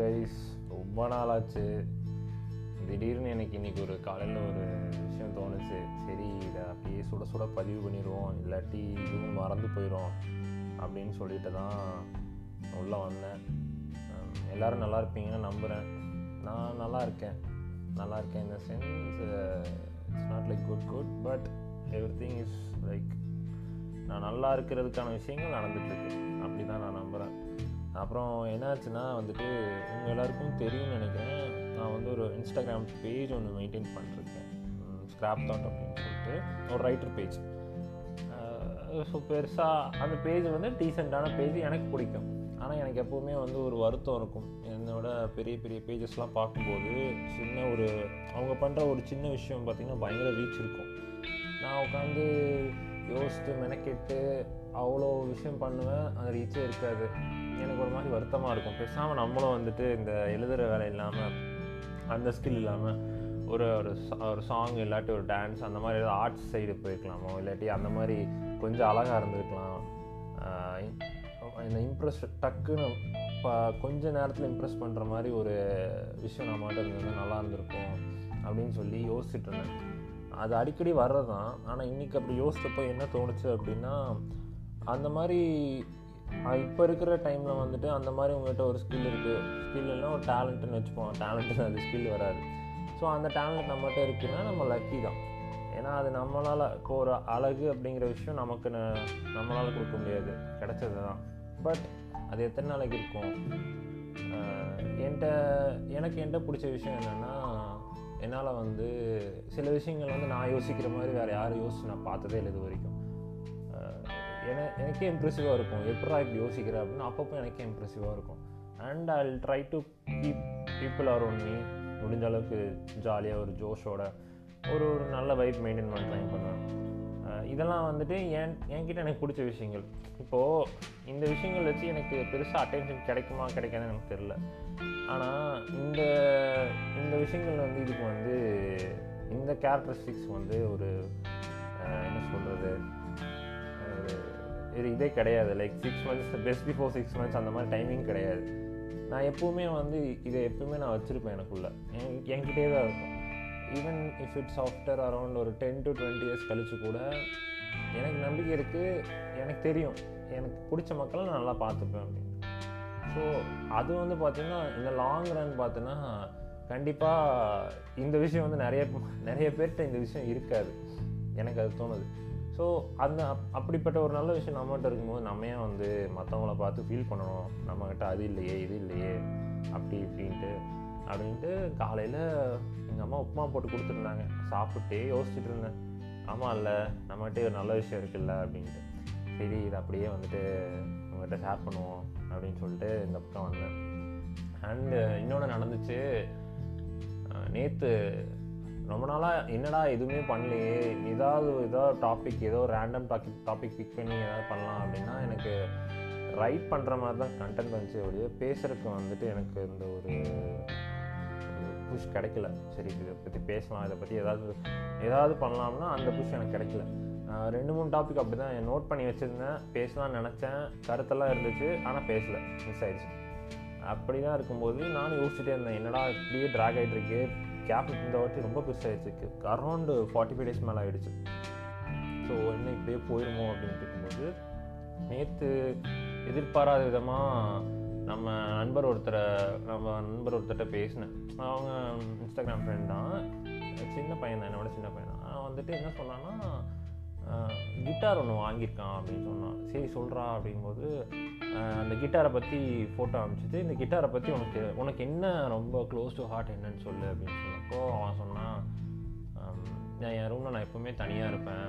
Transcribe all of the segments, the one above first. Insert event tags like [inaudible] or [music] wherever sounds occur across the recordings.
Guys ரொம்ப நாளாச்சு. திடீர்னு எனக்கு இன்னைக்கு ஒரு காலையில் ஒரு விஷயம் தோணுச்சு. சரி இதை அப்படியே சுட சுட பதிவு பண்ணிடுவோம். இல்லாட்டி இதுவும் மறந்து போயிடும் அப்படின்னு சொல்லிட்டு தான் உள்ளே வந்தேன். எல்லோரும் நல்லா இருப்பீங்கன்னு நம்புகிறேன் நான் நல்லா இருக்கேன். நல்லா இருக்கேன் இந்த sense it's not like good good but everything is like நான் நல்லா இருக்கிறதுக்கான விஷயங்கள் நடந்துகிட்ருக்கு அப்படி தான் நான் நம்புகிறேன் அப்புறம் என்னாச்சுன்னா வந்துட்டு உங்கள் எல்லாருக்கும் தெரியும்னு நினைக்கிறேன். நான் வந்து ஒரு இன்ஸ்டாகிராம் பேஜ் ஒன்று மெயின்டைன் பண்ணிருக்கேன் ஸ்க்ராப் தாட் அப்படின்னு சொல்லிட்டு ஒரு ரைட்டர் பேஜ் ஸோ பெருசாக அந்த பேஜ் வந்து டீசெண்டான பேஜ் எனக்கு பிடிக்கும். ஆனால் எனக்கு எப்போவுமே வந்து ஒரு வருத்தம் இருக்கும். என்னோட பெரிய பெரிய பேஜஸ்லாம் பார்க்கும்போது சின்ன ஒரு அவங்க பண்ணுற ஒரு சின்ன விஷயம் பார்த்திங்கன்னா பயங்கர ரீச் இருக்கும். நான் உட்காந்து யோசித்து மெனக்கெட்டு அவ்வளோ விஷயம் பண்ணுவேன். அது ரீச்சே இருக்காது. எனக்கு ஒரு மாதிரி வருத்தமாக இருக்கும். பேசாமல் நம்மளும் வந்துட்டு இந்த எழுதுகிற வேலை இல்லாமல் அந்த ஸ்கில் இல்லாமல் ஒரு ஒரு ஒரு சாங் இல்லாட்டி ஒரு டான்ஸ் அந்த மாதிரி ஏதாவது ஆர்ட்ஸ் சைடு போயிருக்கலாமோ இல்லாட்டி அந்த மாதிரி கொஞ்சம் அழகாக இருந்திருக்கலாம். இந்த இம்ப்ரெஸ் டக்குன்னு இப்போ கொஞ்ச நேரத்தில் இம்ப்ரெஸ் பண்ணுற மாதிரி ஒரு விஷயம் நம்மகிட்ட இருந்தது நல்லா இருந்திருக்கும் அப்படின்னு சொல்லி யோசிச்சுட்டு இருந்தேன். அது அடிக்கடி வர்றது தான் ஆனால் இன்றைக்கி அப்படி யோசித்தப்போ என்ன தோணுச்சு அப்படின்னா அந்த மாதிரி இப்போ இருக்கிற டைமில் வந்துட்டு அந்த மாதிரி உங்கள்கிட்ட ஒரு ஸ்கில் இருக்குது ஸ்கில் ஒரு டேலண்ட்டுன்னு வச்சுப்போம். டேலண்ட்டு அது ஸ்கில் வராது. ஸோ அந்த டேலண்ட் நம்மகிட்ட இருக்குன்னா நம்ம லக்கி தான். ஏன்னா அது நம்மளால் இப்போ ஒரு அழகு அப்படிங்கிற விஷயம் நமக்கு நம்மளால் கொடுக்க முடியாது. கிடைச்சது தான் பட் அது எத்தனை நாளைக்கு இருக்கும்? என்கிட்ட எனக்கு என்கிட்ட பிடிச்ச விஷயம் என்னென்னா என்னால் வந்து சில விஷயங்கள் வந்து நான் யோசிக்கிற மாதிரி வேறு யாரும் யோசிச்சு நான் பார்த்ததே இல்லை இது வரைக்கும். என எனக்கே இம்ப்ரெசிவாக இருக்கும். எப்படா இப்படி யோசிக்கிற அப்படின்னு அப்பப்போ எனக்கே இம்ப்ரெசிவாக இருக்கும். And I try to keep people are me முடிஞ்ச அளவுக்கு ஜாலியாக ஒரு ஜோஷோட ஒரு ஒரு நல்ல வைப் மெயின்டைன் பண்ண ட்ரை பண்ணுவேன் இதெல்லாம் வந்துட்டு என் என்கிட்ட எனக்கு பிடிச்ச விஷயங்கள். இப்போது இந்த விஷயங்கள் வச்சு எனக்கு பெருசாக அட்டென்ஷன் கிடைக்குமா கிடைக்காதுன்னு எனக்கு தெரில ஆனால் இந்த இந்த விஷயங்கள் வந்து இதுக்கு வந்து இந்த கேரக்டரிஸ்டிக்ஸ் வந்து ஒரு என்ன சொல்கிறது இதே கிடையாது. Like six months best before six months அந்த மாதிரி டைமிங் கிடையாது. நான் எப்போவுமே வந்து இதை எப்பவுமே நான் வச்சுருப்பேன் எனக்குள்ளே. என்கிட்டே தான் இருக்கும். Even if it's after around ஒரு டென் டு டுவெண்ட்டி இயர்ஸ் கழிச்சு கூட எனக்கு நம்பிக்கை இருக்குது எனக்கு தெரியும். எனக்கு பிடிச்ச மக்களை நான் நல்லா பார்த்துப்பேன் அப்படின்னு. ஸோ அது வந்து பார்த்திங்கன்னா இந்த லாங் ரன் பார்த்தோன்னா கண்டிப்பாக இந்த விஷயம் வந்து நிறைய நிறைய பேர்கிட்ட இந்த விஷயம் இருக்காது. எனக்கு அது தோணுது. ஸோ அந்த அப்- அப்படிப்பட்ட ஒரு நல்ல விஷயம் நம்மகிட்ட இருக்கும்போது நம்ம ஏன் வந்து மற்றவங்கள பார்த்து ஃபீல் பண்ணணும்? நம்மக்கிட்ட அது இல்லையே இது இல்லையே அப்படி இப்படின்ட்டு அப்படின்ட்டு காலையில் எங்கள் அம்மா உப்புமா போட்டு கொடுத்துருந்தாங்க. சாப்பிட்டே யோசிச்சுட்டு இருந்தேன். ஆமாம் இல்லை நம்மகிட்ட ஒரு நல்ல விஷயம் இருக்குல்ல அப்படின்ட்டு. சரி இது அப்படியே வந்துட்டு உங்கள்கிட்ட ஷேர் பண்ணுவோம் அப்படின்னு சொல்லிட்டு இந்த பக்கம் வந்தேன். அண்டு இன்னொன்று நடந்துச்சு. நேற்று ரொம்ப நாளாக என்னடா எதுவுமே பண்ணலையே? ஏதாவது ஏதாவது டாபிக் ஏதோ ரேண்டம் டாபிக் டாபிக் பிக் பண்ணி ஏதாவது பண்ணலாம் அப்படின்னா எனக்கு ரைட் பண்ணுற மாதிரி தான் கண்டென்ட் வந்துச்சு ஒழிய பேசுறதுக்கு வந்துட்டு எனக்கு இந்த ஒரு புஷ் கிடைக்கல. சரி இதை பற்றி பேசலாம். இதை பற்றி ஏதாவது ஏதாவது பண்ணலாம்னா அந்த புஷ் எனக்கு கிடைக்கல. ரெண்டு மூணு டாபிக் அப்படி தான் நோட் பண்ணி வச்சுருந்தேன். பேசலாம்னு நினச்சேன். கருத்தெல்லாம் இருந்துச்சு. ஆனால் பேசல. மிஸ் ஆயிடுச்சு. அப்படி தான் இருக்கும்போது நானும் யோசிச்சுட்டே இருந்தேன். என்னடா இப்படியே ட்ராக் ஆகிட்டு இருக்கு? கேப் இந்த வாட்டி ரொம்ப பெருசாகிடுச்சு அரௌண்டு ஃபார்ட்டி ஃபைவ் டேஸ் மேலே ஆயிடுச்சு. ஸோ என்ன இப்படியே போயிடுமோ அப்படின்ட்டு இருக்கும்போது நேற்று எதிர்பாராத விதமாக நம்ம நண்பர் ஒருத்தரை நம்ம நண்பர் ஒருத்தர்கிட்ட பேசினேன். அவங்க இன்ஸ்டாகிராம் ஃப்ரெண்ட் தான். சின்ன பையன் தான் என்னோட சின்ன பையன் தான். அவன் வந்துட்டு என்ன சொன்னான்னா கிட்டார் ஒன்று வாங்கியிருக்கான் அப்படின்னு சொன்னான். சரி சொல்கிறா அப்படிங்கும்போது அந்த கிட்டாரை பற்றி ஃபோட்டோ அமைச்சிட்டு இந்த கிட்டாரை பற்றி உனக்கு உனக்கு என்ன ரொம்ப க்ளோஸ் டு ஹார்ட் என்னன்னு சொல்லு அப்படின்னு சொன்னப்போ அவன் சொன்னான் நான் என் ரூமில் நான் எப்போவுமே தனியாக இருப்பேன்.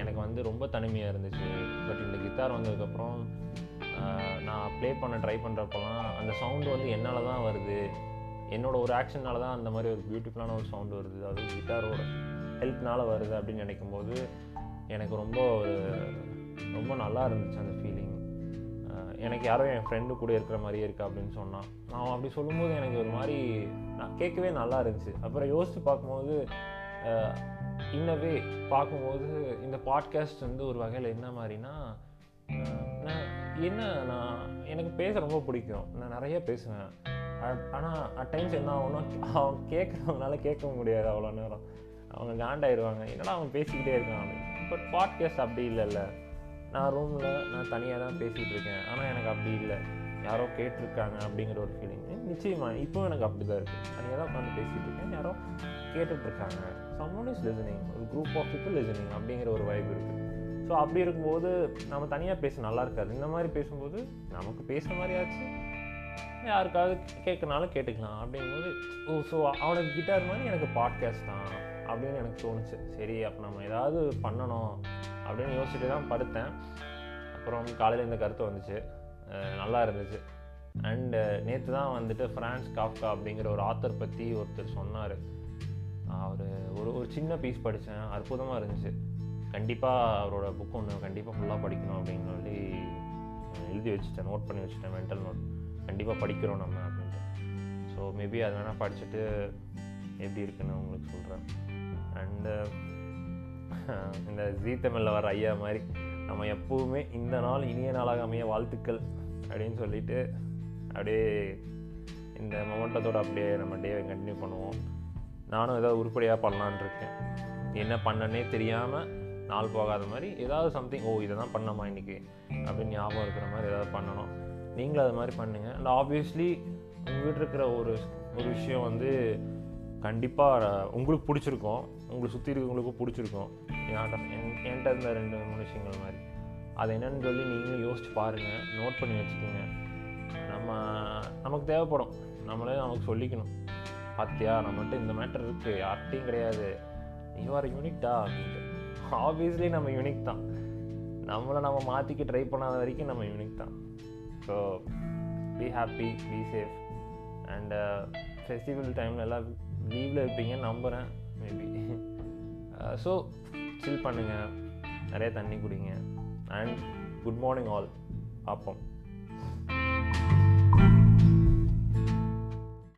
எனக்கு வந்து ரொம்ப தனிமையாக இருந்துச்சு. பட் இந்த கிட்டார் வந்ததுக்கப்புறம் நான் ப்ளே பண்ண ட்ரை பண்ணுறப்பெல்லாம் அந்த சவுண்டு வந்து என்னால் தான் வருது. என்னோடய ஒரு ஆக்ஷனால தான் அந்த மாதிரி ஒரு பியூட்டிஃபுல்லான ஒரு சவுண்டு வருது. அது கிட்டாரோட ஹெல்ப்னால் வருது அப்படின்னு நினைக்கும்போது எனக்கு ரொம்ப ஒரு ரொம்ப நல்லா இருந்துச்சு அந்த ஃபீலிங் எனக்கு யாரோ என் ஃப்ரெண்டு கூட இருக்கிற மாதிரியே இருக்கா அப்படின்னு சொன்னான் நான் அப்படி சொல்லும்போது எனக்கு ஒரு மாதிரி நான் கேட்கவே நல்லா இருந்துச்சு. அப்புறம் யோசித்து பார்க்கும்போது இன்னவே பார்க்கும்போது இந்த பாட்காஸ்ட் வந்து ஒரு வகையில் என்ன மாதிரினா நான் என்ன நான் எனக்கு பேச ரொம்ப பிடிக்கும். நான் நிறைய பேசுவேன். ஆனால் அட் டைம்ஸ் என்ன ஆகும்னா அவன் கேட்குறவங்களால கேட்க முடியாது அவ்வளோ நேரம். அவங்க காண்டாயிடுவாங்க என்னடா அவன் பேசிக்கிட்டே இருக்கான் அப்படின்னு. பட் பாட்காஸ்ட் அப்படி இல்லைல்ல. நான் ரூமில் நான் தனியாக தான் பேசிகிட்டு இருக்கேன். ஆனால் எனக்கு அப்படி இல்லை. யாரோ கேட்டிருக்காங்க அப்படிங்கிற ஒரு ஃபீலிங் நிச்சயமாக இப்போ எனக்கு அப்படி தான் இருக்குது தனியாக தான் உட்காந்து பேசிகிட்டு இருக்கேன். யாரோ கேட்டுட்ருக்காங்க சம்மோன் இஸ் லிசனிங் ஒரு குரூப் ஆஃப் பீப்புள் லிசனிங் அப்படிங்கிற ஒரு வைப் இருக்குது ஸோ அப்படி இருக்கும்போது நம்ம தனியாக பேச நல்லா இருக்காது. இந்த மாதிரி பேசும்போது நமக்கு பேசுகிற மாதிரி ஆச்சு. யாருக்காவது கேட்கனாலும் கேட்டுக்கலாம் அப்படிங்கும்போது ஓ ஸோ அவனுக்கு கிட்டார் மாதிரி எனக்கு பாட்காஸ்ட் தான் அப்படின்னு எனக்கு தோணுச்சு. சரி அப்போ நம்ம ஏதாவது பண்ணணும். அப்படின்னு யோசிச்சுட்டு தான் படுத்தேன். அப்புறம் காலையில் இந்த கருத்து வந்துச்சு. நல்லா இருந்துச்சு. அண்டு நேற்று தான் வந்துட்டு ஃப்ரான்ஸ் காஃப்கா அப்படிங்கிற ஒரு ஆத்தர் பற்றி ஒருத்தர் சொன்னார். அவர் ஒரு ஒரு சின்ன பீஸ் படித்தேன் அற்புதமாக இருந்துச்சு. கண்டிப்பாக அவரோட புக் ஒன்று கண்டிப்பாக ஃபுல்லாக படிக்கணும் அப்படின்னு சொல்லி எழுதி வச்சுட்டேன். நோட் பண்ணி வச்சுட்டேன் மென்டல் நோட் கண்டிப்பாக படிக்கிறோம் நம்ம அப்படின்ட்டு. ஸோ மேபி அது வேணால் படிச்சுட்டு எப்படி இருக்குன்னு உங்களுக்கு சொல்கிறேன் அண்டு இந்த ஜீ தமிழில் வர ஐயா மாதிரி நம்ம எப்போவுமே இந்த நாள் இனிய நாளாக அமைய வாழ்த்துக்கள் அப்படின்னு சொல்லிட்டு அப்படியே இந்த மொமெண்டத்தோடு அப்படியே நம்ம டேவை கண்டினியூ பண்ணுவோம். நானும் ஏதாவது உருப்படியாக பண்ணலான் இருக்கேன். என்ன பண்ணனே தெரியாமல் நாள் போகாத மாதிரி ஏதாவது சம்திங் ஓ இதை தான் பண்ணமா இன்றைக்கி அப்படின்னு ஞாபகம் இருக்கிற மாதிரி ஏதாவது பண்ணணும். நீங்களும் அது மாதிரி பண்ணுங்கள் அண்ட் ஆப்வியஸ்லி உங்கள் வீட்டில் இருக்கிற ஒரு ஒரு விஷயம் வந்து கண்டிப்பாக உங்களுக்கு பிடிச்சிருக்கும். உங்களை சுற்றி இருக்கவங்களுக்கும் பிடிச்சிருக்கும். என்கிட்ட இருந்த ரெண்டு மனுஷங்கள் மாதிரி. அது என்னன்னு சொல்லி நீங்களும் யோசிச்சு பாருங்கள் நோட் பண்ணி வச்சுக்கோங்க. நம்ம நமக்கு தேவைப்படும். நம்மளே நமக்கு சொல்லிக்கணும். பார்த்தியா நம்மகிட்ட இந்த மேட்டர் இருக்குது யார்கிட்டையும் கிடையாது. நீ வர யூனிக்டா அப்படின்ட்டு. ஆப்வியஸ்லி நம்ம யூனிக் தான். நம்மளை நம்ம மாற்றிக்க ட்ரை பண்ணாத வரைக்கும் நம்ம யூனிக் தான். So be happy be safe and festival டைமில் எல்லாம் லீவில் இருப்பீங்கன்னு நம்புகிறேன் மேபி ஸோ [laughs] சில் uh, பண்ணுங்கள் நிறைய தண்ணி குடிங்க. அண்ட் குட் மார்னிங் ஆல் பார்ப்போம்.